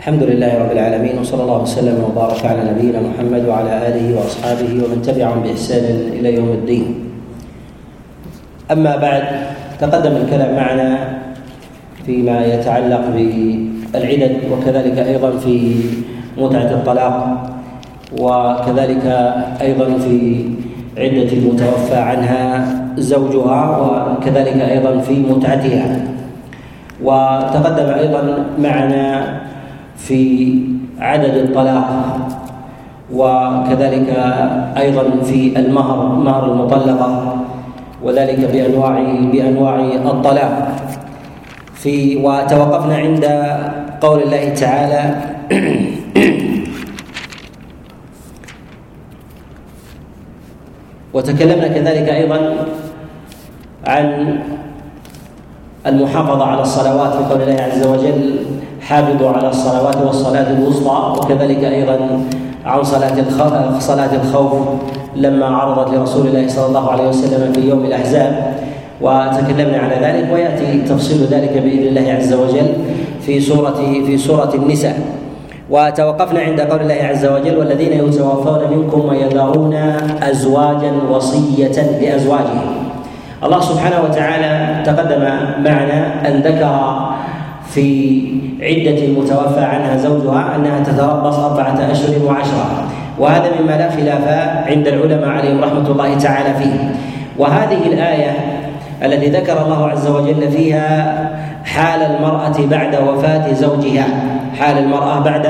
الحمد لله رب العالمين وصلى الله وسلم وبارك على نبينا محمد وعلى آله وأصحابه ومن تبعهم بإحسان إلى يوم الدين. أما بعد تقدم الكلام معنا فيما يتعلق بالعدد وكذلك أيضا في متعة الطلاق وكذلك أيضا في عدة المتوفى عنها زوجها وكذلك أيضا في متعتها وتقدم أيضا معنا في عدد الطلاق وكذلك أيضا في المهر مهر المطلقة وذلك بأنواع بأنواع الطلاق. في وتوقفنا عند قول الله تعالى وتكلمنا كذلك أيضا عن المحافظة على الصلوات في قول الله عز وجل حافظوا على الصلوات والصلاة الوسطى وكذلك أيضا عن صلاة صلاة الخوف لما عرضت لرسول الله صلى الله عليه وسلم في يوم الأحزاب. وتكلمنا على ذلك ويأتي تفصيل ذلك بإذن الله عز وجل في سورة في سورة النساء. وتوقفنا عند قول الله عز وجل والذين يتوفون منكم ويذرون ازواجا وصية لأزواجهم. الله سبحانه وتعالى تقدم معنا أن ذكر في عدة المتوفى عنها زوجها أنها تتربص أربعة أشهر وعشرة. وهذا مما لا خلاف عند العلماء عليهم رحمة الله تعالى فيه. وهذه الآية التي ذكر الله عز وجل فيها حال المرأة بعد وفاة زوجها. حال المرأة بعد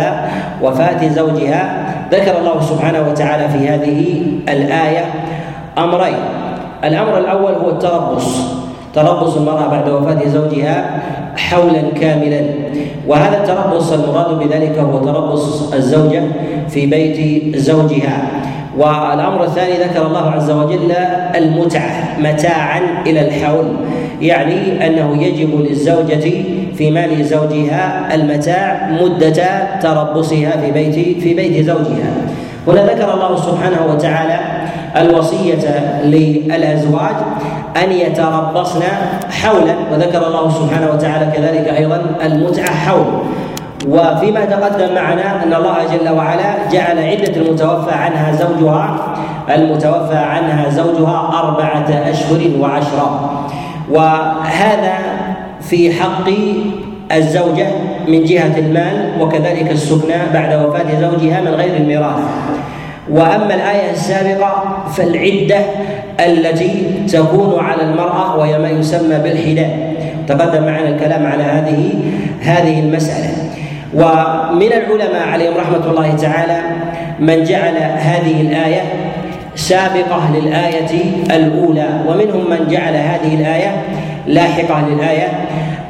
وفاة زوجها. ذكر الله سبحانه وتعالى في هذه الآية أمرين. الأمر الأول هو التربص. تربص المرأة بعد وفاة زوجها حولا كاملا. وهذا التربص المراد بذلك هو تربص الزوجة في بيت زوجها. والأمر الثاني ذكر الله عز وجل المتعة متاعا إلى الحول. يعني أنه يجب للزوجة في مال زوجها المتاع مدة تربصها في بيت في بيت زوجها. هنا ذكر الله سبحانه وتعالى الوصية للأزواج أن يتربصن حولا وذكر الله سبحانه وتعالى كذلك أيضا المتعة حول. وفيما تقدم معنا أن الله جل وعلا جعل عدة المتوفى عنها زوجها المتوفى عنها زوجها أربعة أشهر وعشرا وهذا في حق الزوجة من جهة المال وكذلك السكنى بعد وفاة زوجها من غير الميراث. وأما الآية السابقة فالعدة التي تكون على المرأة وهي ما يسمى بالحداد تقدم معنا الكلام على هذه هذه المسألة. ومن العلماء عليهم رحمة الله تعالى من جعل هذه الآية سابقة للآية الأولى. ومنهم من جعل هذه الآية لاحقة للآية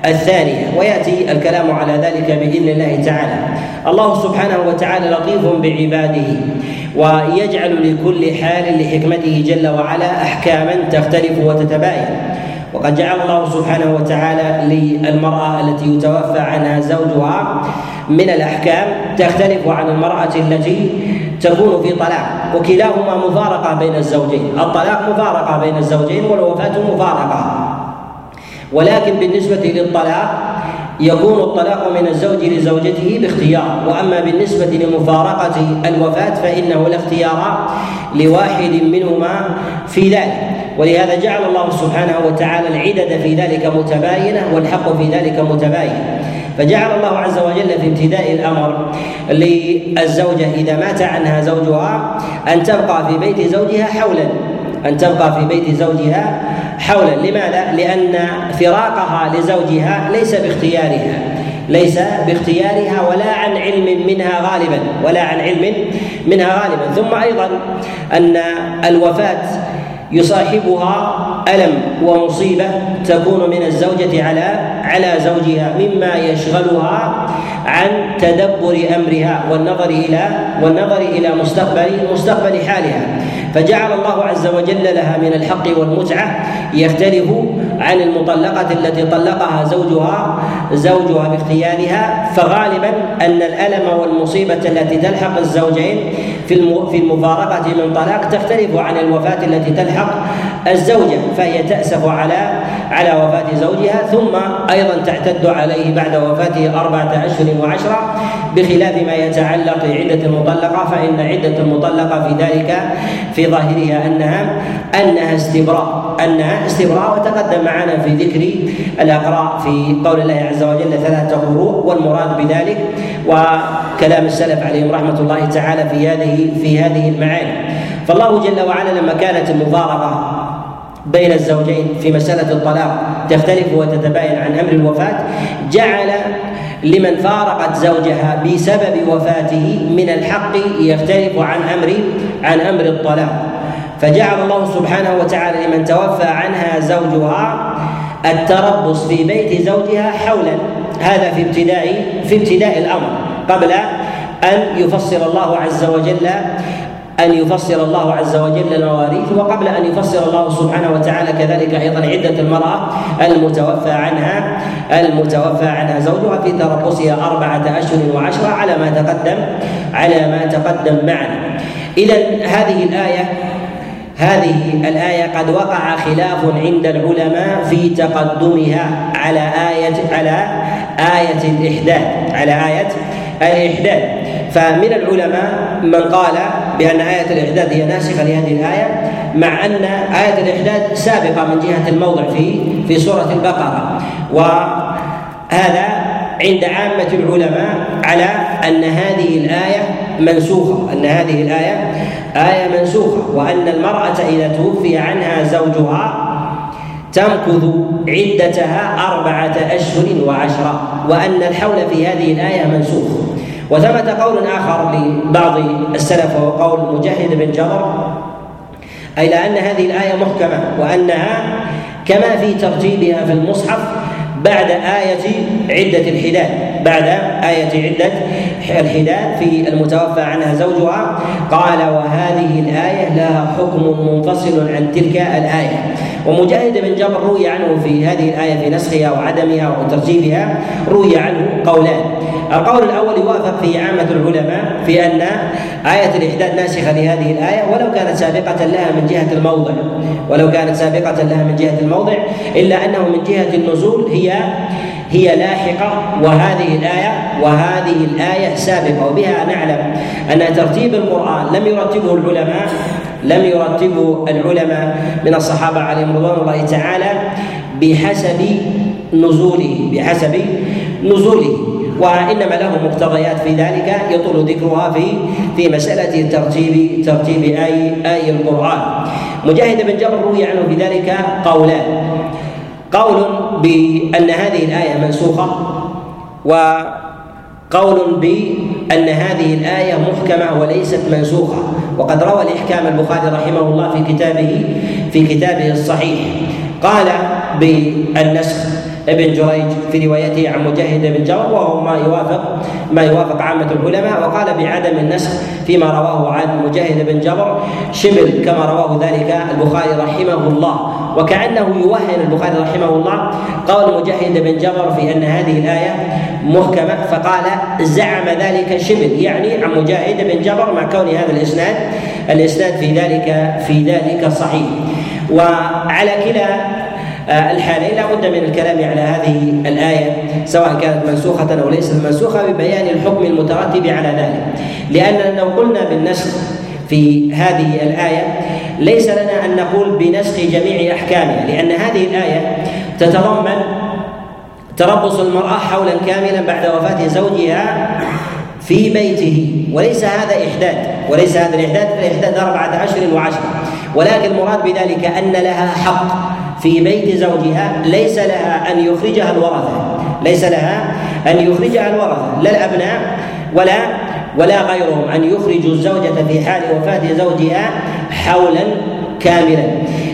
الثانية ويأتي الكلام على ذلك بإذن الله تعالى. الله سبحانه وتعالى لطيف بعباده ويجعل لكل حال لحكمته جل وعلا أحكاما تختلف وتتباين. وقد جعل الله سبحانه وتعالى للمرأة التي يتوفى عنها زوجها من الأحكام تختلف عن المرأة التي تكون في طلاق. وكلاهما مفارقة بين الزوجين. الطلاق مفارقة بين الزوجين والوفاة مفارقة. ولكن بالنسبة للطلاق يكون الطلاق من الزوج لزوجته باختيار. وأما بالنسبة لمفارقة الوفاة فإنه لا اختيار لواحد منهما في ذلك. ولهذا جعل الله سبحانه وتعالى العدد في ذلك متباينة والحق في ذلك متباين. فجعل الله عز وجل في ابتداء الأمر للزوجة إذا مات عنها زوجها أن تبقى في بيت زوجها حولا. أن تبقى في بيت زوجها حولا لماذا؟ لأن فراقها لزوجها ليس باختيارها ليس باختيارها ولا عن علم منها غالبا ولا عن علم منها غالبا ثم أيضا أن الوفاة يصاحبها ألم ومصيبة تكون من الزوجة على على زوجها مما يشغلها عن تدبر أمرها والنظر إلى والنظر إلى مستقبل مستقبل حالها. فجعل الله عز وجل لها من الحق والمتعة يختلف عن المطلقة التي طلقها زوجها زوجها باختيارها فغالبا أن الألم والمصيبة التي تلحق الزوجين في في المفارقة من طلاق تختلف عن الوفاة التي تلحق الزوجة فهي تأسف على على وفاة زوجها. ثم أيضا تعتد عليه بعد وفاته أربعة أشهر وعشرة بخلاف ما يتعلق بعدة المطلقة فإن عدة المطلقة في ذلك في ظاهرها أنها أنها استبراء أنها استبراء وتقدم معنا في ذكر الأقراء في قول الله عز وجل ثلاثة قروء والمراد بذلك وكلام السلف عليهم رحمة الله تعالى في هذه في هذه المعاني. فالله جل وعلا لما كانت المفارقة بين الزوجين في مسألة الطلاق تختلف وتتباين عن أمر الوفاة جعل لمن فارقت زوجها بسبب وفاته من الحق يختلف عن أمر عن أمر الطلاق. فجعل الله سبحانه وتعالى لمن توفى عنها زوجها التربص في بيت زوجها حولا. هذا في ابتداء في ابتداء الأمر. قبل أن يفصل الله عز وجل أن يفصل الله عز وجل المواريث وقبل أن يفصل الله سبحانه وتعالى كذلك أيضا عدة المرأة المتوفى عنها المتوفى عنها زوجها في تربصها أربعة أشهر وعشرة على ما تقدم على ما تقدم معنا. إذا هذه الآية هذه الآية قد وقع خلاف عند العلماء في تقدمها على آية على آية الإحداث على آية الإحداث. فمن العلماء من قال بأن آية الإحداث هي ناسخة لهذه الآية مع أن آية الإحداث سابقة من جهة الموضع في في سورة البقرة. وهذا عند عامة العلماء على أن هذه الآية منسوخة أن هذه الآية آية منسوخة. وأن المرأة إذا توفي عنها زوجها تمكث عدتها أربعة أشهر وعشرة وأن الحول في هذه الآية منسوخ. وثبت قول آخر لبعض السلف وهو قول مجاهد بن جبر أي لأن هذه الآية محكمة وأنها كما في ترتيبها في المصحف بعد آية عدة الحداد. بعد آية عدة الحداد في المتوفى عنها زوجها قال وهذه الآية لها حكم منفصل عن تلك الآية. ومجاهد بن جبر روي عنه في هذه الآية في نسخها وعدمها وترتيبها روي عنه قولان. القول الأول يوافق في عامة العلماء في أن آية الإحداد ناسخة لهذه الآية ولو كانت سابقة لها من جهة الموضع ولو كانت سابقة لها من جهة الموضع إلا أنه من جهة النزول هي هي لاحقة وهذه الآية وهذه الآية سابقة وبها نعلم أن ترتيب القرآن لم يرتبه العلماء لم يرتبه العلماء من الصحابة عليهم رضوان الله تعالى بحسب نزوله بحسب نزوله. وإنما له مقتضيات في ذلك يطول ذكرها في في مسألة ترتيب ترتيب آي آي القرآن. مجاهد بن جبر روي عنه في ذلك قولان. قول بأن هذه الآية منسوخة وقول بان هذه الآية محكمة وليست منسوخة. وقد روى الإحكام البخاري رحمه الله في كتابه في كتابه الصحيح. قال بالنسخ ابن جريج في روايته عن مجاهد بن جبر وهو ما يوافق ما يوافق عامة العلماء وقال بعدم النسخ فيما رواه عن مجاهد بن جبر شبل كما رواه ذلك البخاري رحمه الله. وكأنه يوهن البخاري رحمه الله قول مجاهد بن جبر في أن هذه الآية محكمة فقال زعم ذلك شبل يعني عن مجاهد بن جبر مع كون هذا الإسناد الإسناد في ذلك في ذلك صحيح. وعلى كلا الحالين لا بد من الكلام على هذه الآية سواء كانت منسوخة أو ليست منسوخة ببيان الحكم المترتب على ذلك. لأننا لو قلنا بالنسخ في هذه الآية ليس لنا أن نقول بنسخ جميع أحكامها لأن هذه الآية تتضمن تربص المرأة حولا كاملا بعد وفاة زوجها في بيته. وليس هذا إحداد وليس هذا الإحداد الإحداد أربعة أشهر وعشرة. ولكن المراد بذلك أن لها حق. في بيت زوجها ليس لها أن يخرجها الورثة. ليس لها أن يخرجها الورثة. لا الأبناء ولا ولا غيرهم. أن يخرجوا الزوجة في حال وفاة زوجها حولا كاملا.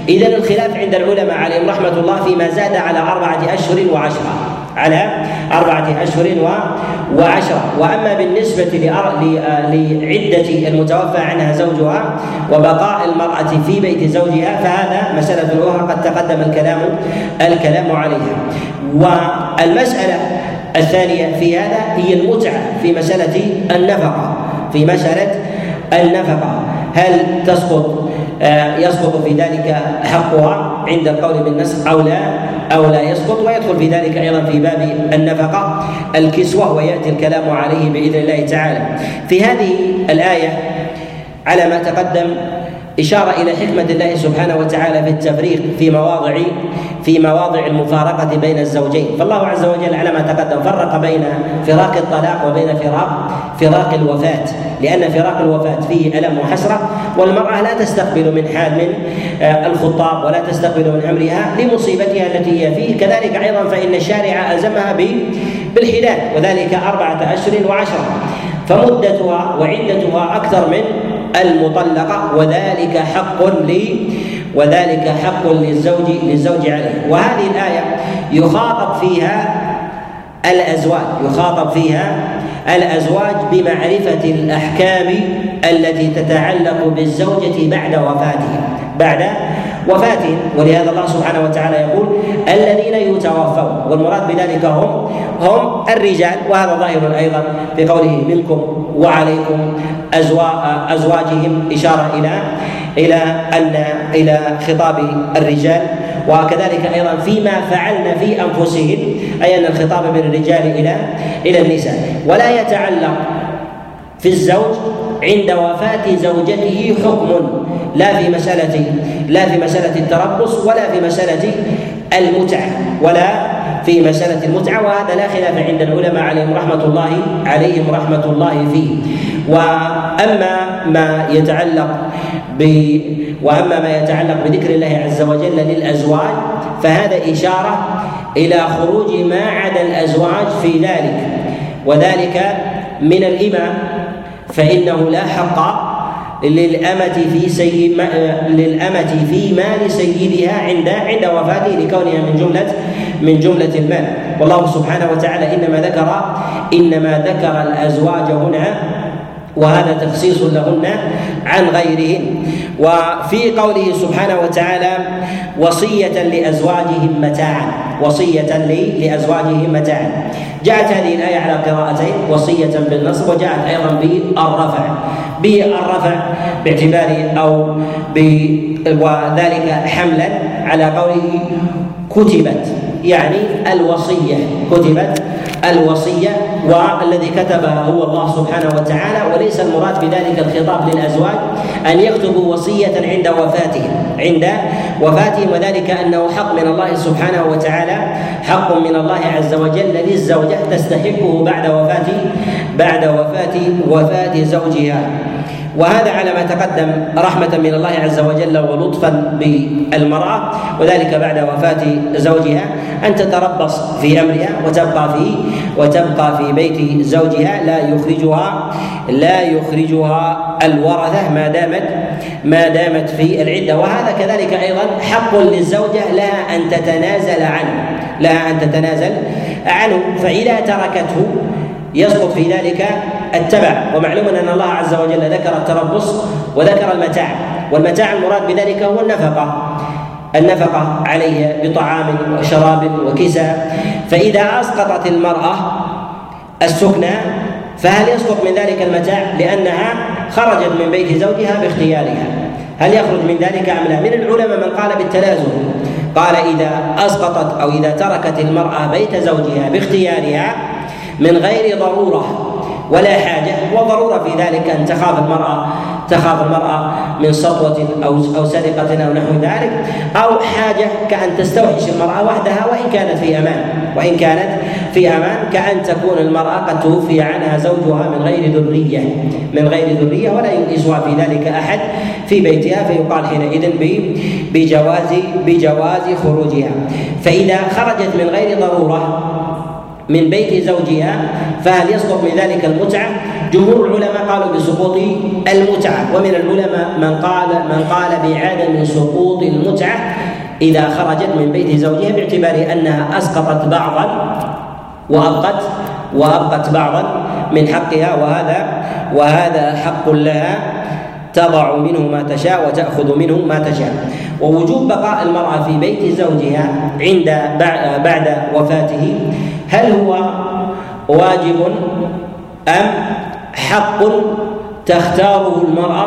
إذا الخلاف عند العلماء عليهم رحمة الله فيما زاد على أربعة أشهر وعشرة. على أربعة أشهر وعشرة وأما بالنسبة لعدة المتوفى عنها زوجها وبقاء المرأة في بيت زوجها فهذا مسألة أخرى قد تقدم الكلام الكلام عليها. والمسألة الثانية في هذا هي المتعة في مسألة النفقة. في مسألة النفقة. هل تسقط آه، يسقط في ذلك حقها؟ عند القول بالنسخ أو لا أو لا يسقط. ويدخل في ذلك أيضا في باب النفقة الكسوة ويأتي الكلام عليه بإذن الله تعالى. في هذه الآية على ما تقدم إشارة إلى حكمة الله سبحانه وتعالى في التفريق في مواضع في مواضع المفارقة بين الزوجين، فالله عز وجل على ما تقدم فرق بين فراق الطلاق وبين فراق فراق الوفاة، لأن فراق الوفاة فيه ألم وحسرة، والمرأة لا تستقبل من حال من آه، الخطاب ولا تستقبل من أمرها لمصيبتها التي هي فيه، كذلك أيضا فإن الشارع ألزمها بالحلال وذلك أربعة أشهر وعشرة، فمدتها وعدتها أكثر من المطلقة وذلك حق لي وذلك حق للزوج للزوج عليه. وهذه الآية يخاطب فيها الأزواج يخاطب فيها الأزواج بمعرفة الأحكام التي تتعلق بالزوجة بعد وفاته بعد وفاتهم ولهذا الله سبحانه وتعالى يقول الذين يتوفون والمراد بذلك هم هم الرجال. وهذا ظاهر أيضا بقوله منكم وعليكم أزواجهم إشارة إلى إلى ان إلى خطاب الرجال. وكذلك أيضا فيما فعلن في أنفسهم أي أن الخطاب من الرجال إلى إلى النساء. ولا يتعلق في الزوج عند وفاة زوجته حكم. لا في مسألة لا في مسألة التربص ولا في مسألة المتعة. ولا في مسألة المتعة وهذا لا خلاف عند العلماء عليهم رحمة الله عليهم رحمة الله فيه. وأما ما يتعلق ب وأما ما يتعلق بذكر الله عز وجل للأزواج فهذا إشارة إلى خروج ما عدا الأزواج في ذلك. وذلك من الإمام فإنه لا حق للأمة في سيد للأمة في مال سيدها عند عند وفاته لكونها من جملة من جملة المال. والله سبحانه وتعالى إنما ذكر إنما ذكر الأزواج هنا وهذا تخصيص لهن عن غيرهن. وفي قوله سبحانه وتعالى وصية لأزواجهم متاعا. وصية لأزواجهم متاعا. جاءت هذه الآية على قراءتين وصية بالنصب وجاءت أيضا بالرفع. بالرفع باعتبار أو وذلك حملا على قوله كتبت. يعني الوصية. كتبت الوصية والذي كتبها هو الله سبحانه وتعالى وليس المراد بذلك الخطاب للأزواج أن يكتبوا وصية عند وفاتهم. عند وفاتهم وذلك أنه حق من الله سبحانه وتعالى حق من الله عز وجل للزوجة تستحقه بعد وفاة بعد وفاة وفاة زوجها. وهذا على ما تقدم رحمة من الله عز وجل ولطفا بالمرأة وذلك بعد وفاة زوجها. أن تتربص في أمرها وتبقى في وتبقى في بيت زوجها. لا يخرجها لا يخرجها الورثة ما دامت ما دامت في العدة. وهذا كذلك أيضا حق للزوجة لها أن تتنازل عنه لها أن تتنازل عنه. فإذا تركته يسقط في ذلك التبع. ومعلوم أن الله عز وجل ذكر التربص وذكر المتاع. والمتاع المراد بذلك هو النفقة. النفقة عليه بطعام وشراب وكساء فإذا أسقطت المرأة السكنى فهل يسقط من ذلك المتاع؟ لأنها خرجت من بيت زوجها باختيارها. هل يخرج من ذلك أم لا؟ من العلماء من قال بالتلازم. قال إذا أسقطت أو إذا تركت المرأة بيت زوجها باختيارها من غير ضرورة ولا حاجة. وضرورة في ذلك أن تخاف المرأة تخاف المرأة من سطوة أو أو سرقة أو نحو ذلك أو حاجة كأن تستوحش المرأة وحدها وإن كانت في أمان. وإن كانت في أمان كأن تكون المرأة قد توفي عنها زوجها من غير ذرية من غير ذرية ولا يؤنسها في ذلك أحد في بيتها فيقال حينئذ بجواز بجواز خروجها. فإذا خرجت من غير ضرورة من بيت زوجها فهل يسقط من ذلك المتعة؟ جمهور العلماء قالوا بسقوط المتعة ومن العلماء من قال من قال بعدم سقوط المتعة إذا خرجت من بيت زوجها باعتبار أنها أسقطت بعضا وأبقت وأبقت بعضا من حقها وهذا وهذا حق لها تضع منه ما تشاء وتأخذ منه ما تشاء ووجوب بقاء المرأة في بيت زوجها عند بعد وفاته هل هو واجب أم حق تختاره المرأة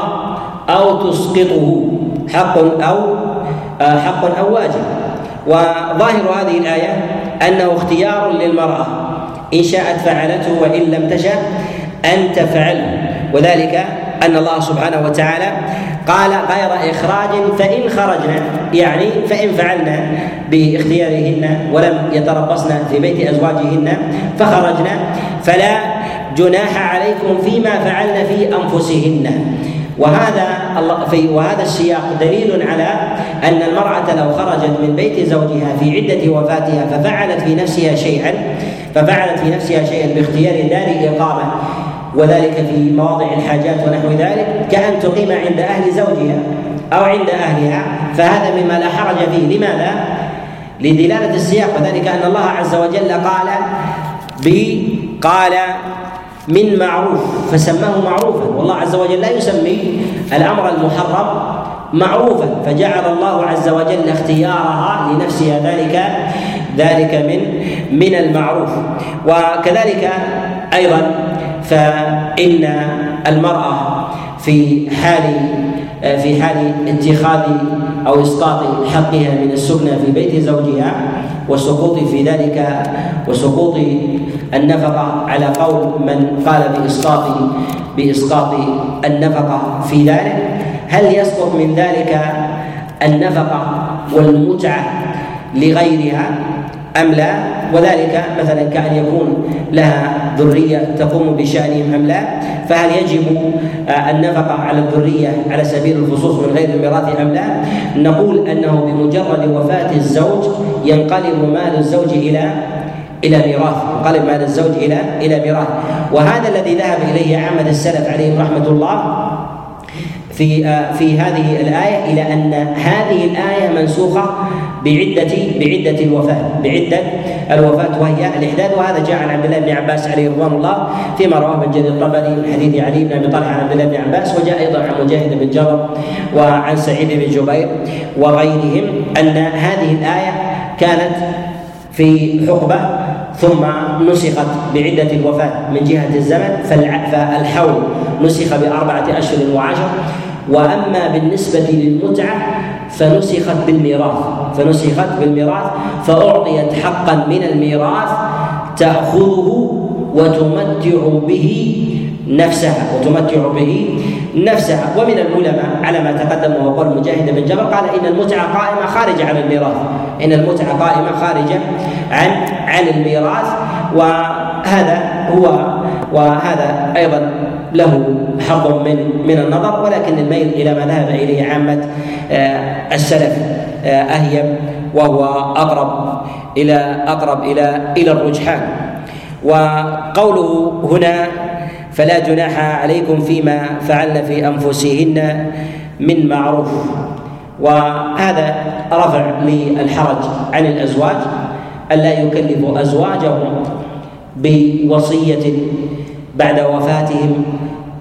أو تسقطه؟ حق أو آه، حق أو واجب. وظاهر هذه الآية أنه اختيار للمرأة. إن شاءت فعلته وإن لم تشأ أن تفعله. وذلك أن الله سبحانه وتعالى قال غير إخراج فإن خرجنا يعني فإن فعلنا باختيارهن ولم يتربصن في بيت أزواجهن فخرجنا فلا جناح عليكم فيما فعلن في أنفسهن. وهذا الله في وهذا السياق دليل على أن المرأة لو خرجت من بيت زوجها في عدة وفاتها ففعلت في نفسها شيئا ففعلت في نفسها شيئا باختيار دار إقامة. وذلك في مواضع الحاجات ونحو ذلك كأن تقيم عند أهل زوجها أو عند أهلها فهذا مما لا حرج فيه. لماذا؟ لدلالة السياق وذلك أن الله عز وجل قال قال من معروف فسماه معروفا. والله عز وجل لا يسمي الأمر المحرم معروفا. فجعل الله عز وجل اختيارها لنفسها ذلك ذلك من من المعروف. وكذلك أيضا فإن المرأة في حال في حال اتخاذ أو إسقاط حقها من السكنى في بيت زوجها والسقوط في ذلك وسقوط النفقة على قول من قال بإسقاط بإسقاط النفقة في ذلك هل يسقط من ذلك النفقة والمتعة لغيرها؟ أم لا؟ وذلك مثلا كأن يكون لها ذرية تقوم بشأنهم أم لا؟ فهل يجب آه، النفقة على الذرية على سبيل الخصوص من غير الميراث أم لا؟ نقول أنه بمجرد وفاة الزوج ينقلب مال الزوج إلى إلى ميراث ينقلب مال الزوج إلى إلى ميراث. وهذا الذي ذهب إليه عامة السلف عليهم رحمة الله في آه، في هذه الآية إلى أن هذه الآية منسوخة بعدة بعدة الوفاة. بعدة الوفاة وهي الإحداث. وهذا جاء عن عبد الله بن عباس عليه رضوان الله فيما رواه ابن جرير الطبري من حديث علي بن أبي طلحة عن عبد الله بن عباس وجاء أيضا عن مجاهد بن جبر وعن سعيد بن جبير وغيرهم أن هذه الآية كانت في حقبة ثم نسخت بعدة الوفاة من جهة الزمن فالحول نسخ بأربعة أشهر وعشر. وأما بالنسبة للمتعة فنسخت بالميراث فنسخت بالميراث فأعطيت حقا من الميراث تأخذه وتمتع به نفسها وتمتع به نفسها. ومن العلماء على ما تقدم وهو قول مجاهد بن جبر قال إن المتعة قائمة خارجه عن الميراث إن المتعة قائمة خارجه عن عن الميراث. وهذا هو وهذا أيضا له حظ من من النظر ولكن الميل إلى ما ذهب إليه عامة آه، السلف آه، أهيم وهو أقرب إلى أقرب إلى إلى الرجحان. وقوله هنا فلا جناح عليكم فيما فعلن في أنفسهن من معروف. وهذا رفع للحرج عن الأزواج الا يكلف أزواجهم بوصية بعد وفاتهم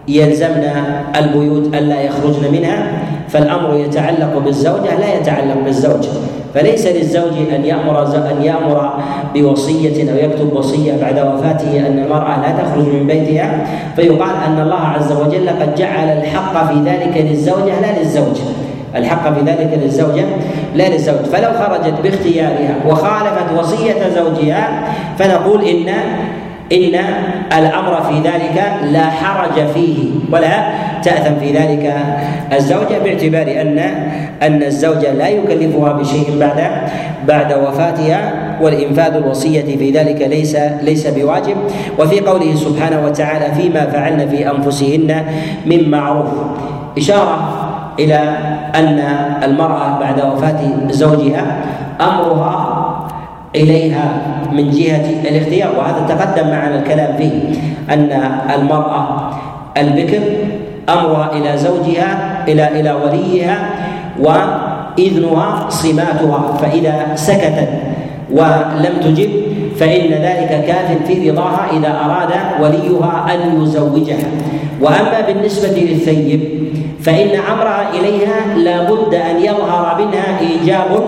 يلزمن البيوت ألا يخرجن منها فالأمر يتعلق بالزوجة لا يتعلق بالزوج. فليس للزوج أن يأمر أن يأمر بوصية أو يكتب وصية بعد وفاته أن المرأة لا تخرج من بيتها. فيقال أن الله عز وجل قد جعل الحق في ذلك للزوجة لا للزوج. الحق في ذلك للزوجة لا للزوج. فلو خرجت باختيارها وخالفت وصية زوجها فنقول إن إن الأمر في ذلك لا حرج فيه ولا تأثم في ذلك. الزوجة باعتبار أن أن الزوجة لا يكلفها بشيء بعد بعد وفاتها والإنفاذ الوصية في ذلك ليس ليس بواجب. وفي قوله سبحانه وتعالى فيما فعلن في أنفسهن من معروف. إشارة إلى أن المرأة بعد وفاة زوجها أمرها إليها من جهة الاختيار وهذا تقدم معنا الكلام فيه أن المرأة البكر أمرها إلى زوجها إلى إلى وليها وإذنها صماتها فإذا سكتت ولم تجب فإن ذلك كاف في رضاها إذا أراد وليها أن يزوجها. وأما بالنسبة للثيب فإن أمرها إليها لا بد أن يظهر منها إيجاب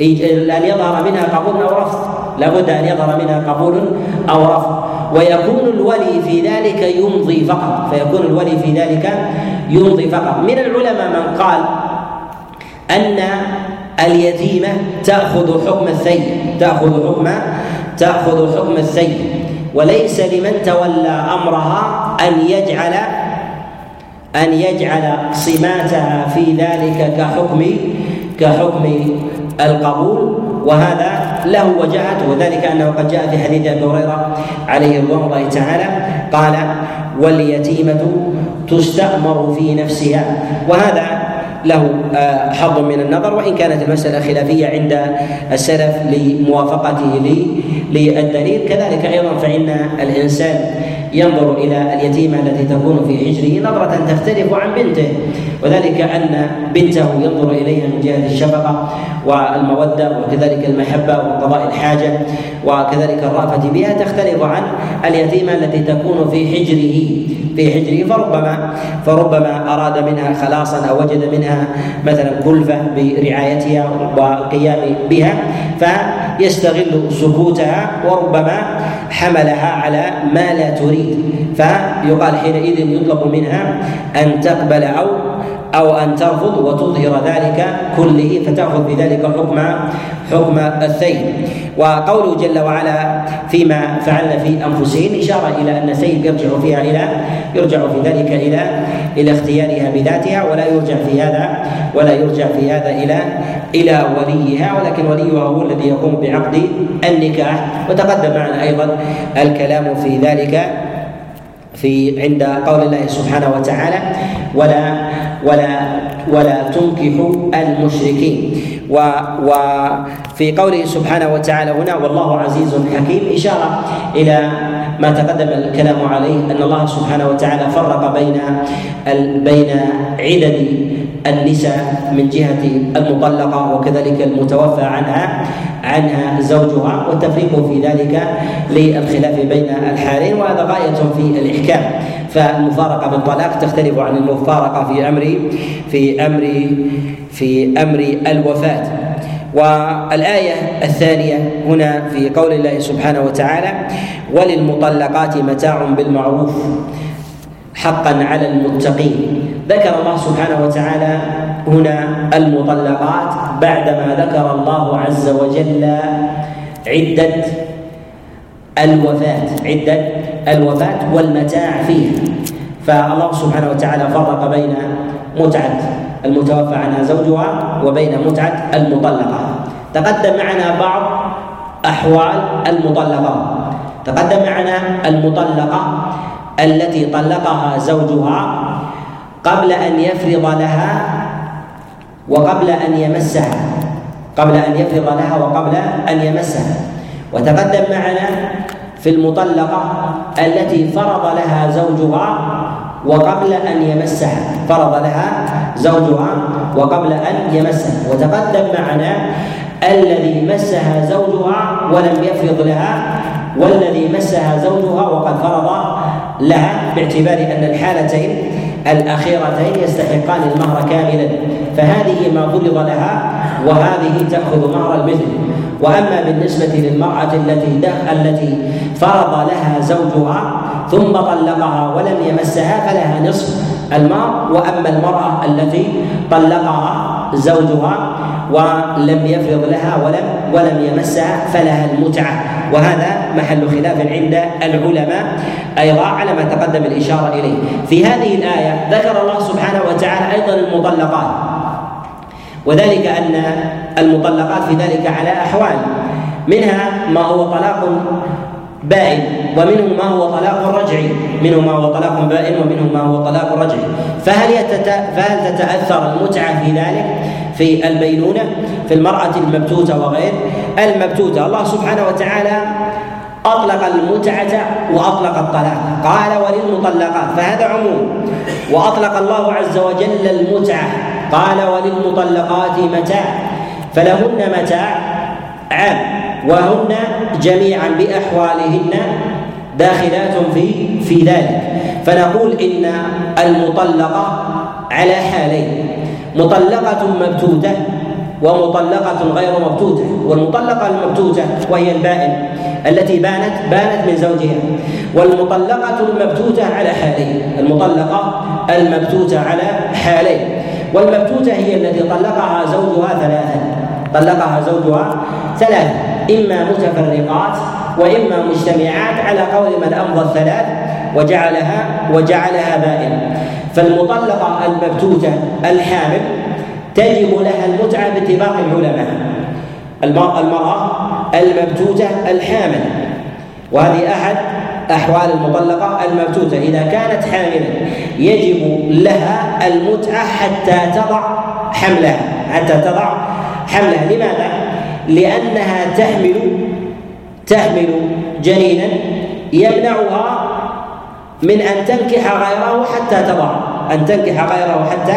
أن يظهر منها قبول أو رفض. لابد أن يظهر منها قبول أو رفض. ويكون الولي في ذلك يمضي فقط. فيكون الولي في ذلك يمضي فقط. من العلماء من قال أن اليتيمة تأخذ حكم الثيب. تأخذ حكم تأخذ حكم الثيب. وليس لمن تولى أمرها أن يجعل أن يجعل صماتها في ذلك كحكم كحكم القبول وهذا له وجهته وذلك أنه قد جاء في حديث أبي هريرة عليه رضوان الله تعالى قال واليتيمة تستأمر في نفسها. وهذا له آه، حظ من النظر وإن كانت المسألة خلافية عند السلف لموافقته للدليل. كذلك أيضا فإن الإنسان ينظر إلى اليتيمة التي تكون في حجره نظرة تختلف عن بنته. وذلك أن بنته ينظر إليها من جهة الشفقة والمودة وكذلك المحبة وقضاء الحاجة وكذلك الرأفة بها تختلف عن اليتيمة التي تكون في حجره في حجره. فربما فربما أراد منها خلاصا أو وجد منها مثلا كلفة برعايتها والقيام بها فيستغل سكوتها. وربما حملها على ما لا تريد. فيقال حينئذ يطلب منها أن تقبل أو أو أن ترفض وتظهر ذلك كله فتاخذ بذلك حكم حكم الثيب. وقوله جل وعلا فيما فعلن في انفسهن إشارة إلى أن الثيب يرجع فيها إلى يرجع في ذلك إلى إلى اختيارها بذاتها ولا يرجع في هذا ولا يرجع في هذا إلى إلى وليها. ولكن وليها هو الذي يقوم بعقد النكاح. وتقدم معنا أيضا الكلام في ذلك في عند قول الله سبحانه وتعالى ولا ولا ولا تنكحوا المشركين. و وفي قوله سبحانه وتعالى هنا والله عزيز حكيم إشارة إلى ما تقدم الكلام عليه أن الله سبحانه وتعالى فرق بين بين عدد النساء من جهة المطلقة وكذلك المتوفى عنها. عنها زوجها والتفريق في ذلك للخلاف بين الحالين وهذا غاية في الإحكام. فالمفارقة بالطلاق تختلف عن المفارقة في أمر في أمر في أمر الوفاة. والآية الثانية هنا في قول الله سبحانه وتعالى وللمطلقات متاع بالمعروف حقا على المتقين ذكر الله سبحانه وتعالى هنا المطلقات بعدما ذكر الله عز وجل عدة الوفاة عدة الوفاة والمتاع فيها فالله سبحانه وتعالى فرق بين متعة المتوفى عنها زوجها وبين متعة المطلقة. تقدم معنا بعض أحوال المطلقة. تقدم معنا المطلقة التي طلقها زوجها قبل أن يفرض لها وقبل أن يمسها. قبل أن يفرض لها وقبل أن يمسها. وتقدم معنا في المطلقة التي فرض لها زوجها وقبل أن يمسها. فرض لها زوجها وقبل أن يمسها. وتقدم معنا الذي مسها زوجها ولم يفرض لها والذي مسها زوجها وقد فرض لها باعتبار أن الحالتين الأخيرتين يستحقان المهر كاملا. فهذه ما فرض لها وهذه تأخذ مهر المثل. وأما بالنسبة للمرأة التي التي فرض لها زوجها ثم طلقها ولم يمسها فلها نصف المهر. وأما المرأة التي طلقها زوجها ولم يفرض لها ولم ولم يمسها فلها المتعة. وهذا محل خلاف عند العلماء أيضا على ما تقدم الإشارة إليه. في هذه الآية ذكر الله سبحانه وتعالى أيضا المطلقات. وذلك أن المطلقات في ذلك على أحوال. منها ما هو طلاق بائن ومنه ما هو طلاق رجعي. منه ما هو طلاق بائن ومنه ما هو طلاق رجعي. فهل. فهل تتأثر المتعة في ذلك؟ في البينونه في المرأة المبتوتة وغير. المبتوتة الله سبحانه وتعالى أطلق المتعه وأطلق الطلاق. قال وللمطلقات فهذا عموم. وأطلق الله عز وجل المتعة. قال وللمطلقات متاع. فلهن متاع عام. وهن جميعا بأحوالهن داخلات في في ذلك. فنقول إن المطلقة على حالين. مطلقة مبتوتة ومطلقة غير مبتوتة والمطلقة المبتوتة وهي البائن التي بانت بانت من زوجها. والمطلقة المبتوتة على حالين المطلقة المبتوتة على حالين. والمبتوتة هي التي طلقها زوجها ثلاثا طلقها زوجها ثلاثا. إما متفرقات وإما مجتمعات على قول من أمضى الثلاث وجعلها وجعلها بائن. فالمطلقة المبتوتة الحامل تجب لها المتعة باتفاق العلماء. المرأة المبتوتة الحامل. وهذه أحد أحوال المطلقة المبتوتة. إذا كانت حاملا يجب لها المتعة حتى تضع حملها. حتى تضع حملها. لماذا؟ لأنها تحمل تحمل جنينا يمنعها من أن تنكح غيره حتى تضع. أن تنكح غيره حتى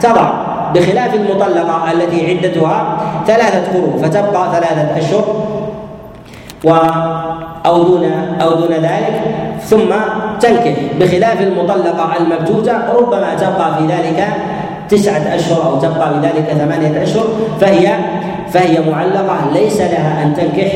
تضع. بخلاف المطلقة التي عدتها ثلاثة قروء فتبقى ثلاثة أشهر و أو دون أو دون ذلك ثم تنكح. بخلاف المطلقة المبتوتة ربما تبقى في ذلك تسعة أشهر أو تبقى في ذلك ثمانية أشهر فهي فهي معلقة ليس لها أن تنكح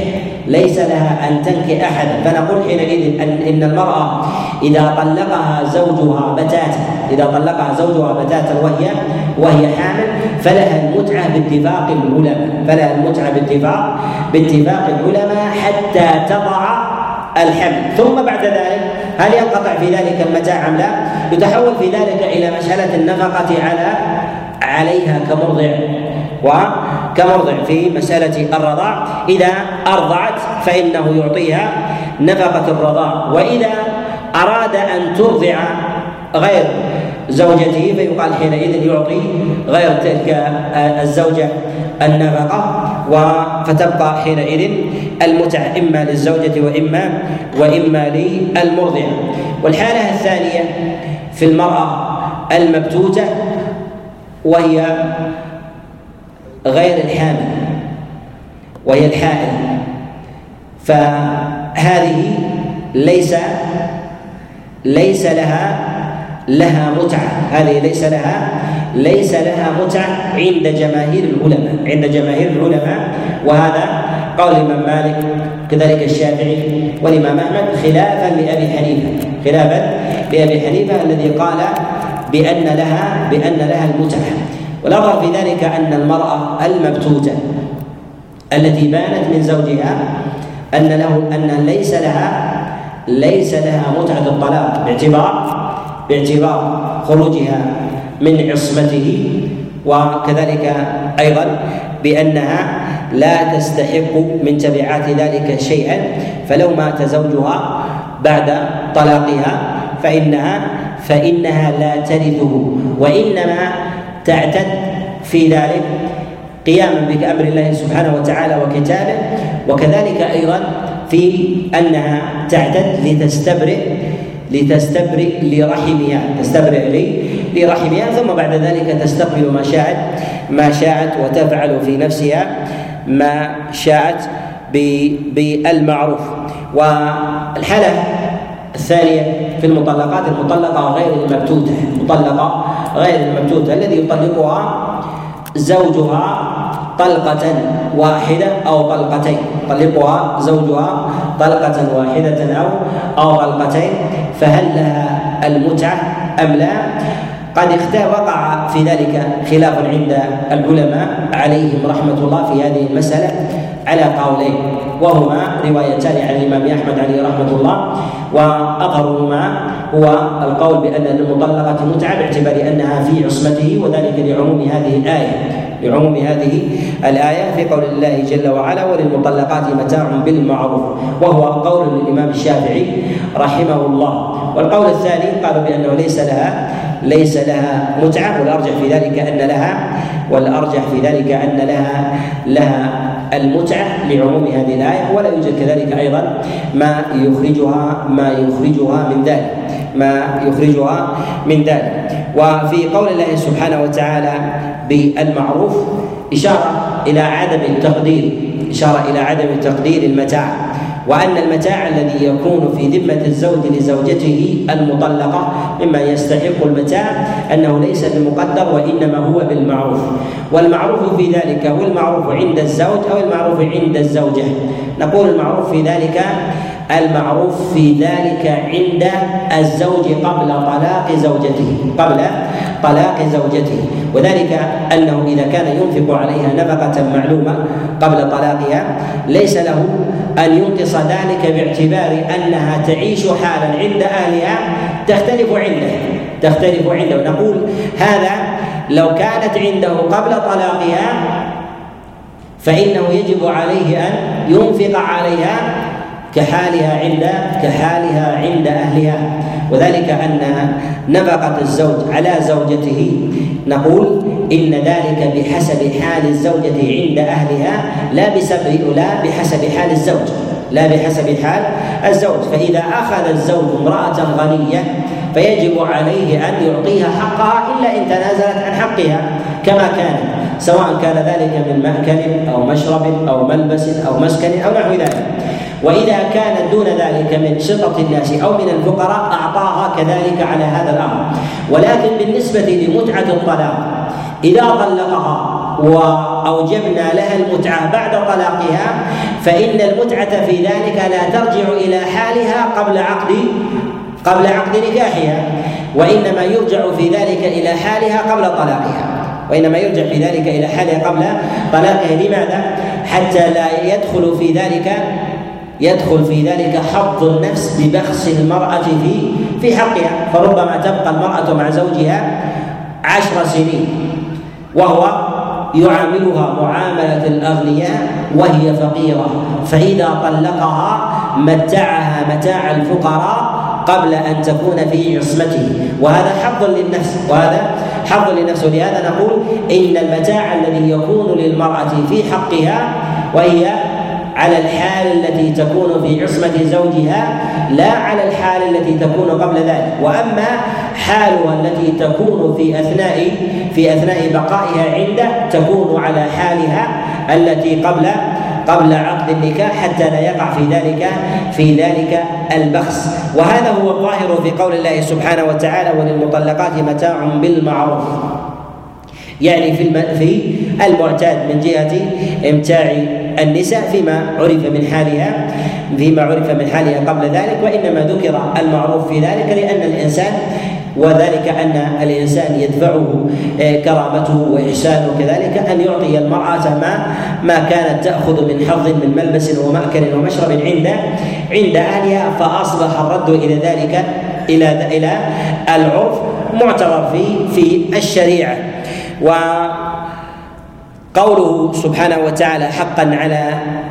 ليس لها أن تنكح أحدا فنقول حينئذ أن إن المرأة إذا طلقها زوجها بتاتا إذا طلقها زوجها بتاتا وهي وهي حامل فلها المتعة باتفاق العلماء. فلها المتعة باتفاق باتفاق العلماء حتى تضع الحمل. ثم بعد ذلك هل ينقطع في ذلك المتاع أم لا؟ يتحول في ذلك إلى مسألة النفقة على عليها كمرضع. وكمرضع في مسألة الرضاع. إذا أرضعت فإنه يعطيها نفقة الرضاع. وإذا أراد أن ترضع غير زوجته فيقال حينئذ يعطي غير تلك الزوجة النفقة. فتبقى حينئذ المتعة إما للزوجة وإما وإما للمرضع. والحالة الثانية في المرأة المبتوتة وهي غير الحامل وهي الحائل. فهذه ليس ليس لها لها متعة. هذه ليس لها ليس لها متعة عند جماهير العلماء عند جماهير العلماء. وهذا قول الإمام مالك كذلك الشافعي والإمام أحمد خلافا لأبي حنيفة. خلافا لأبي حنيفة الذي قال بأن لها بأن لها المتعة. والأظهر في ذلك أن المرأة المبتوتة التي بانت من زوجها أن له أن ليس لها ليس لها متعة الطلاق باعتبار باعتبار خروجها من عصمته وكذلك أيضا بأنها لا تستحق من تبعات ذلك شيئا فلو مات زوجها بعد طلاقها فإنها فإنها لا ترثه وإنما تعتد في ذلك قياما بأمر الله سبحانه وتعالى وكتابه وكذلك أيضا في أنها تعتد لتستبرئ لتستبرئ لرحمها تستبرئ لرحمها ثم بعد ذلك تستقبل ما شاءت ما شاءت وتفعل في نفسها ما شاءت بالمعروف. والحالة الثانية في المطلقات المطلقة غير المبتوتة المطلقة غير المبتوتة. الذي يطلقها زوجها طلقة واحدة أو طلقتين. يطلقها زوجها طلقة واحدة أو أو طلقتين. فهل لها المتعة أم لا؟ قد وقع في ذلك خلاف عند العلماء عليهم رحمة الله في هذه المسألة. على قولين. وهما روايتان عن الإمام أحمد عليه رحمة الله. وأظهرهما هو القول بأن المطلقة متعة باعتبار أنها في عصمته وذلك لعموم هذه الآية. لعموم هذه الآية في قول الله جل وعلا وللمطلقات متاع بالمعروف وهو قول للإمام الشافعي رحمه الله. والقول الثاني قالوا بأنه ليس لها ليس لها متعة. والأرجح في ذلك أن لها والأرجح في ذلك أن لها لها المتعة لعموم هذه الآية ولا يوجد كذلك أيضا ما يخرجها ما يخرجها من ذلك. ما يخرجها من ذلك. وفي قول الله سبحانه وتعالى بالمعروف إشارة إلى عدم التقدير إشارة إلى عدم تقدير المتاع. وأن المتاع الذي يكون في ذمة الزوج لزوجته المطلقة مما يستحق المتاع أنه ليس بالمقدر وإنما هو بالمعروف. والمعروف في ذلك هو المعروف عند الزوج أو المعروف عند الزوجة. نقول المعروف في ذلك المعروف في ذلك عند الزوج قبل طلاق زوجته قبل طلاق زوجته. وذلك أنه إذا كان ينفق عليها نفقة معلومة قبل طلاقها ليس له أن ينقص ذلك باعتبار أنها تعيش حالا عند أهلها تختلف عنده تختلف عنده. نقول هذا لو كانت عنده قبل طلاقها فإنه يجب عليه أن ينفق عليها كحالها عند كحالها عند أهلها. وذلك أن نفقة الزوج على زوجته. نقول إن ذلك بحسب حال الزوجة عند أهلها لا بسبب لا بحسب حال الزوج. لا بحسب حال الزوج. فإذا أخذ الزوج امرأة غنية فيجب عليه أن يعطيها حقها إلا إن تنازلت عن حقها كما كانت سواء كان ذلك من مأكل أو مشرب أو ملبس أو مسكن أو نحو ذلك. وإذا كانت دون ذلك من شطط الناس أو من الفقراء أعطاها كذلك على هذا الأمر. ولكن بالنسبة لمتعة الطلاق إذا طلقها وأوجبنا لها المتعة بعد طلاقها فإن المتعة في ذلك لا ترجع إلى حالها قبل عقد قبل عقد نكاحها وإنما يرجع في ذلك إلى حالها قبل طلاقها. وإنما يرجع في ذلك إلى حالها قبل طلاقها. لماذا؟ حتى لا يدخل في ذلك يدخل في ذلك حظ النفس ببخس المرأة في في حقها. فربما تبقى المرأة مع زوجها عشر سنين وهو يعاملها معاملة الأغنياء وهي فقيرة. فإذا طلقها متعها متاع الفقراء قبل أن تكون في عصمته. وهذا حظ للنفس وهذا حظ للنفس. ولهذا نقول إن المتاع الذي يكون للمرأة في حقها وهي على الحال التي تكون في عصمة زوجها لا على الحال التي تكون قبل ذلك. وأما حالها التي تكون في أثناء في أثناء بقائها عنده تكون على حالها التي قبل قبل عقد النكاح حتى لا يقع في ذلك في ذلك البخس. وهذا هو الظاهر في قول الله سبحانه وتعالى وللمطلقات متاع بالمعروف. يعني في في المعتاد من جهة إمتاع النساء فيما عرف من حالها فيما عرف من حالها قبل ذلك وإنما ذكر المعروف في ذلك لأن الإنسان وذلك أن الإنسان يدفعه آه، كرامته وإحسانه كذلك أن يعطي المرأة ما ما كانت تأخذ من حظ من ملبس ومأكل ومشرب عند عند أهلها فأصبح الرد إلى ذلك إلى إلى العرف معتبر في في الشريعة. و قوله سبحانه وتعالى حقا على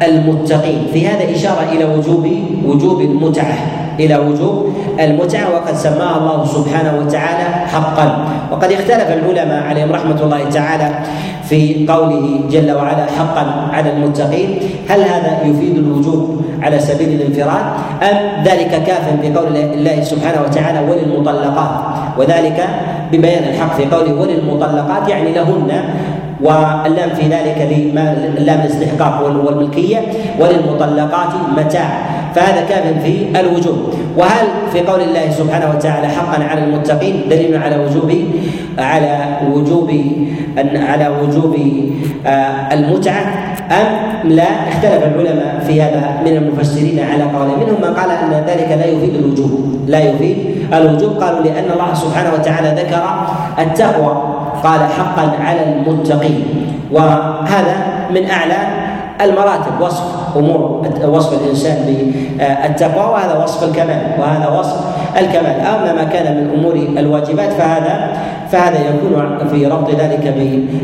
المتقين. في هذا إشارة إلى وجوب وجوب المتعة. إلى وجوب المتعة وقد سماها الله سبحانه وتعالى حقا. وقد اختلف العلماء عليهم رحمة الله تعالى في قوله جل وعلا حقا على المتقين. هل هذا يفيد الوجوب على سبيل الانفراد؟ أم ذلك كاف في قول الله سبحانه وتعالى وللمطلقات؟ وذلك ببيان الحق في قوله وللمطلقات يعني لهن واللام في ذلك لام الاستحقاق والملكية وللمطلقات متاع. فهذا كاف في الوجوب. وهل في قول الله سبحانه وتعالى حقا على المتقين دليل على وجوب على وجوب على وجوب آه، المتعة؟ أم لا؟ اختلف العلماء في هذا من المفسرين على قول. منهم من قال أن ذلك لا يفيد الوجوب. لا يفيد الوجوب. قالوا لأن الله سبحانه وتعالى ذكر التقوى. قال حقا على المتقين. وهذا من أعلى المراتب وصف أمور وصف الإنسان بالتقوى وهذا وصف الكمال وهذا وصف الكمال. اما ما كان من أمور الواجبات فهذا فهذا يكون في ربط ذلك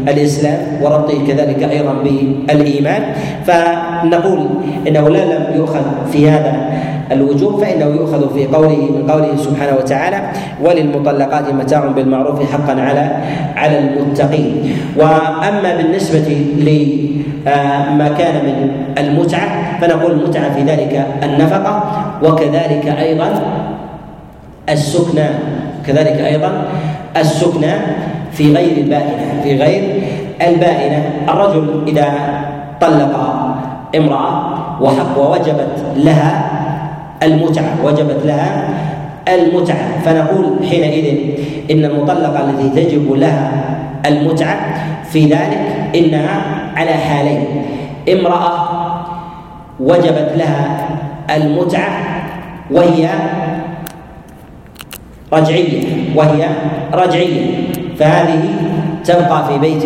بالإسلام وربطه كذلك أيضا بالإيمان. فنقول إنه لا لم يؤخذ في هذا الوجوب فإنه يؤخذ في قوله من قوله سبحانه وتعالى وللمطلقات متاع بالمعروف حقا على على المتقين. وأما بالنسبة لما كان من المتعة فنقول المتعه في ذلك النفقة وكذلك أيضا السكنى كذلك أيضا السكنى في غير البائنة في غير البائنة. الرجل إذا طلق امرأة وحق ووجبت لها المتعة وجبت لها المتعة. فنقول حينئذ إن المطلقة التي تجب لها المتعة في ذلك إنها على حالين. امرأة وجبت لها المتعة وهي رجعية وهي رجعية. فهذه تبقى في بيت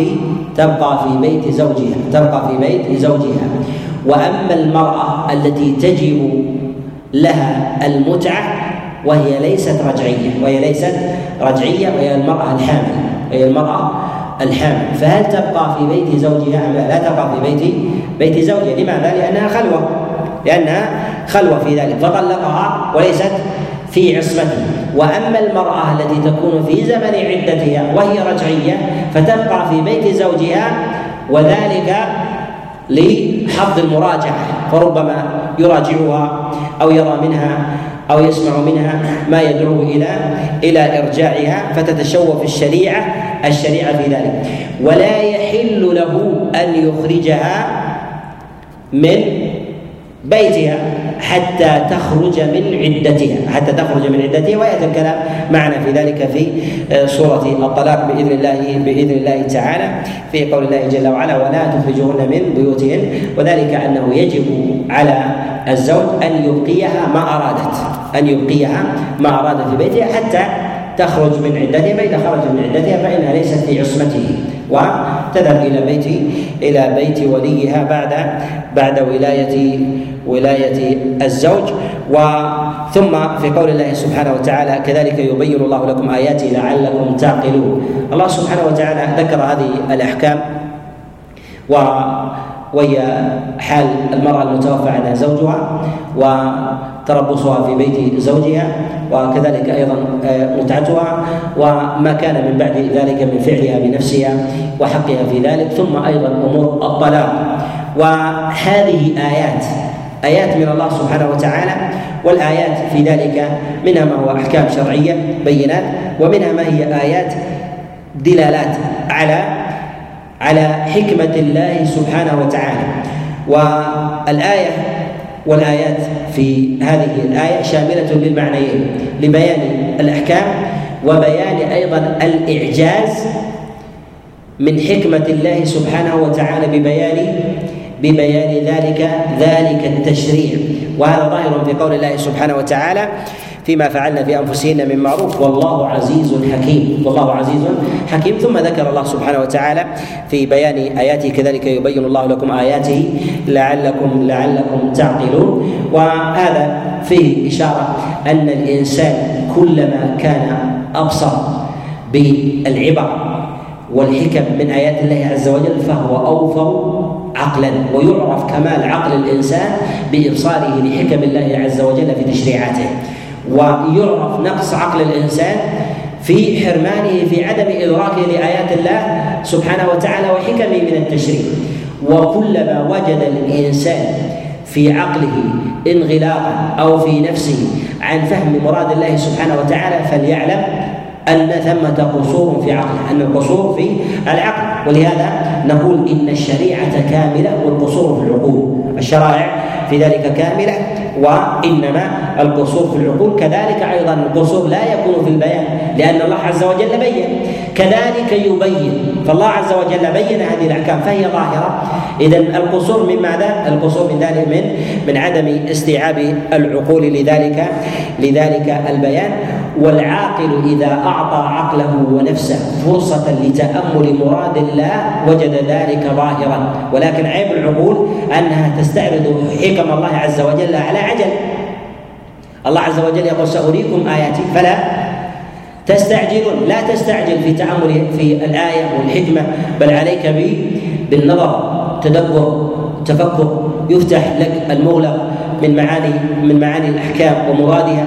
تبقى في بيت زوجها تبقى في بيت زوجها. وأما المرأة التي تجب لها المتعة وهي ليست رجعية وهي ليست رجعية وهي المرأة الحامل وهي المرأة الحامل فهل تبقى في بيت زوجها أم لا؟ لا تبقى في بيت بيت زوجها لماذا؟ لأنها خلوة لأنها خلوة في ذلك فطلقها وليست في عصمته وأما المرأة التي تكون في زمن عدتها وهي رجعية فتبقى في بيت زوجها وذلك لحظ المراجعة فربما يراجعها أو يرى منها أو يسمع منها ما يدعوه إلى إلى إرجاعها فتتشوف الشريعة الشريعة في ذلك. ولا يحل له أن يخرجها من بيتها حتى تخرج من عدتها حتى تخرج من عدتها وياتي الكلام معنا في ذلك في آه، سورة الطلاق بإذن الله بإذن الله تعالى في قول الله جل وعلا ولا تخرجوهن من بيوتهن وذلك أنه يجب على الزوج أن يبقيها ما أرادت أن يبقيها ما اراد في بيتها حتى تخرج من عدتها فإذا خرجت من عدتها فإنها ليست في عصمته. وتذهب إلى بيت إلى بيت وليها بعد بعد ولاية ولاية الزوج. وثم في قول الله سبحانه وتعالى كذلك يبين الله لكم اياته لعلكم تعقلون. الله سبحانه وتعالى ذكر هذه الأحكام و وهي حال المرأة المتوفى عنها زوجها وتربصها في بيت زوجها وكذلك أيضا آه، متعتها وما كان من بعد ذلك من فعلها بنفسها وحقها في ذلك ثم أيضا أمور الطلاق. وهذه آيات آيات من الله سبحانه وتعالى والآيات في ذلك منها ما هو أحكام شرعية بينات ومنها ما هي آيات دلالات على على حكمة الله سبحانه وتعالى. والآية والآيات في هذه الآية شاملة للمعنيين لبيان الأحكام وبيان أيضا الإعجاز من حكمة الله سبحانه وتعالى ببيان ببيان ذلك ذلك التشريع. وهذا ظاهر في قول الله سبحانه وتعالى فيما فعلنا في انفسهن من معروف. والله عزيز حكيم. والله عزيز حكيم. ثم ذكر الله سبحانه وتعالى في بيان آياته كذلك يبين الله لكم آياته لعلكم لعلكم تعقلون. وهذا فيه إشارة أن الإنسان كلما كان أبصر بالعبر والحكم من آيات الله عز وجل فهو أوفر عقلا. ويعرف كمال عقل الإنسان بإبصاره لحكم الله عز وجل في تشريعاته. ويعرف نقص عقل الإنسان في حرمانه في عدم إدراكه لآيات الله سبحانه وتعالى وحكمه من التشريع. وكلما وجد الإنسان في عقله انغلاقا أو في نفسه عن فهم مراد الله سبحانه وتعالى فليعلم أن ثمة قصور في عقله أن القصور في العقل. ولهذا نقول إن الشريعة كاملة والقصور في العقول. الشرائع في ذلك كاملة وإنما القصور في العقول كذلك أيضا القصور لا يكون في البيان لأن الله عز وجل بين. كذلك يبين. فالله عز وجل بين هذه الأحكام فهي ظاهرة. اذا القصور من ماذا؟ القصور من ذلك من من عدم استيعاب العقول لذلك لذلك البيان. والعاقل إذا أعطى عقله ونفسه فرصة لتأمل مراد الله وجد ذلك ظاهرا. ولكن عيب العقول أنها تستعرض حكم الله عز وجل على عجل. الله عز وجل يقول سأريكم آياتي. فلا. تستعجلون. لا تستعجل في تأمل في الآية والحكمة بل عليك بالنظر. تدبر تفكر. يفتح لك المغلق من معاني من معاني الأحكام ومرادها.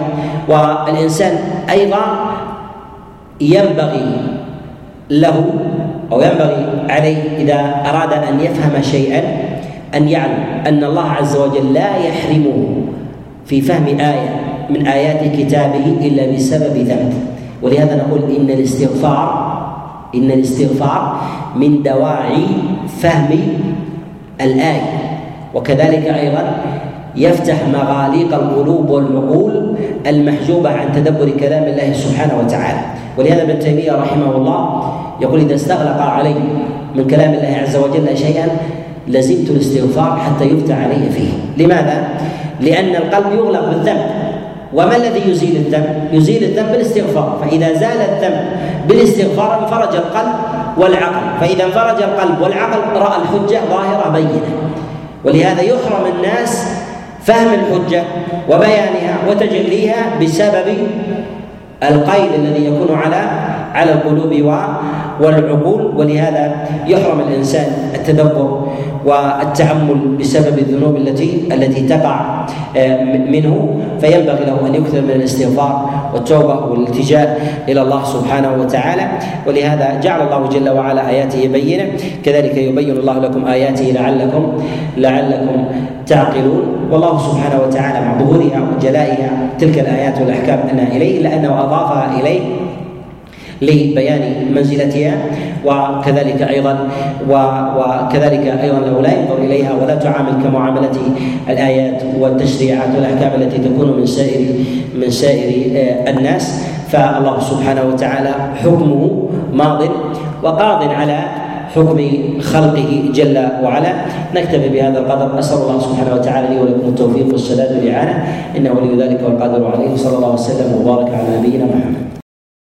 والإنسان أيضا ينبغي له أو ينبغي عليه إذا أراد أن يفهم شيئا أن يعلم أن الله عز وجل لا يحرمه في فهم آية من آيات كتابه إلا بسبب ذنب. ولهذا نقول إن الاستغفار إن الاستغفار من دواعي فهم الآية. وكذلك أيضا يفتح مغاليق القلوب والعقول المحجوبة عن تدبر كلام الله سبحانه وتعالى. ولهذا ابن تيمية رحمه الله يقول إذا استغلق علي من كلام الله عز وجل شيئا لزمت الاستغفار حتى يفتح علي فيه. لماذا؟ لأن القلب يغلق بالذنب. وما الذي يزيل الذنب؟ يزيل الذنب بالاستغفار فإذا زال الذنب بالاستغفار انفرج القلب والعقل. فإذا انفرج القلب والعقل رأى الحجة ظاهرة بينة. ولهذا يحرم الناس فهم الحجة وبيانها وتجليها بسبب القيد الذي يكون على على القلوب والعقول ولهذا يحرم الإنسان التدبر والتأمل بسبب الذنوب التي التي تقع آه، منه فينبغي له أن يكثر من الاستغفار والتوبة والالتجاء إلى الله سبحانه وتعالى. ولهذا جعل الله جل وعلا آياته بينة. كذلك يبين الله لكم آياته لعلكم لعلكم تعقلون. والله سبحانه وتعالى مع ظهورها وجلائها تلك الآيات والأحكام أنها إليه الا انه أضافها إليه. لبيان منزلتها وكذلك أيضا وكذلك أيضا له لا ينظر إليها ولا تعامل كمعاملة الآيات والتشريعات والأحكام التي تكون من سائر من سائر آه، الناس. فالله سبحانه وتعالى حكمه ماض وقاض على حكم خلقه جل وعلا. نكتفي بهذا القدر. أسأل الله سبحانه وتعالى لي ولكم التوفيق والسداد والإعانة. إنه ولي ذلك والقادر عليه. صلى الله وسلم وبارك على نبينا محمد.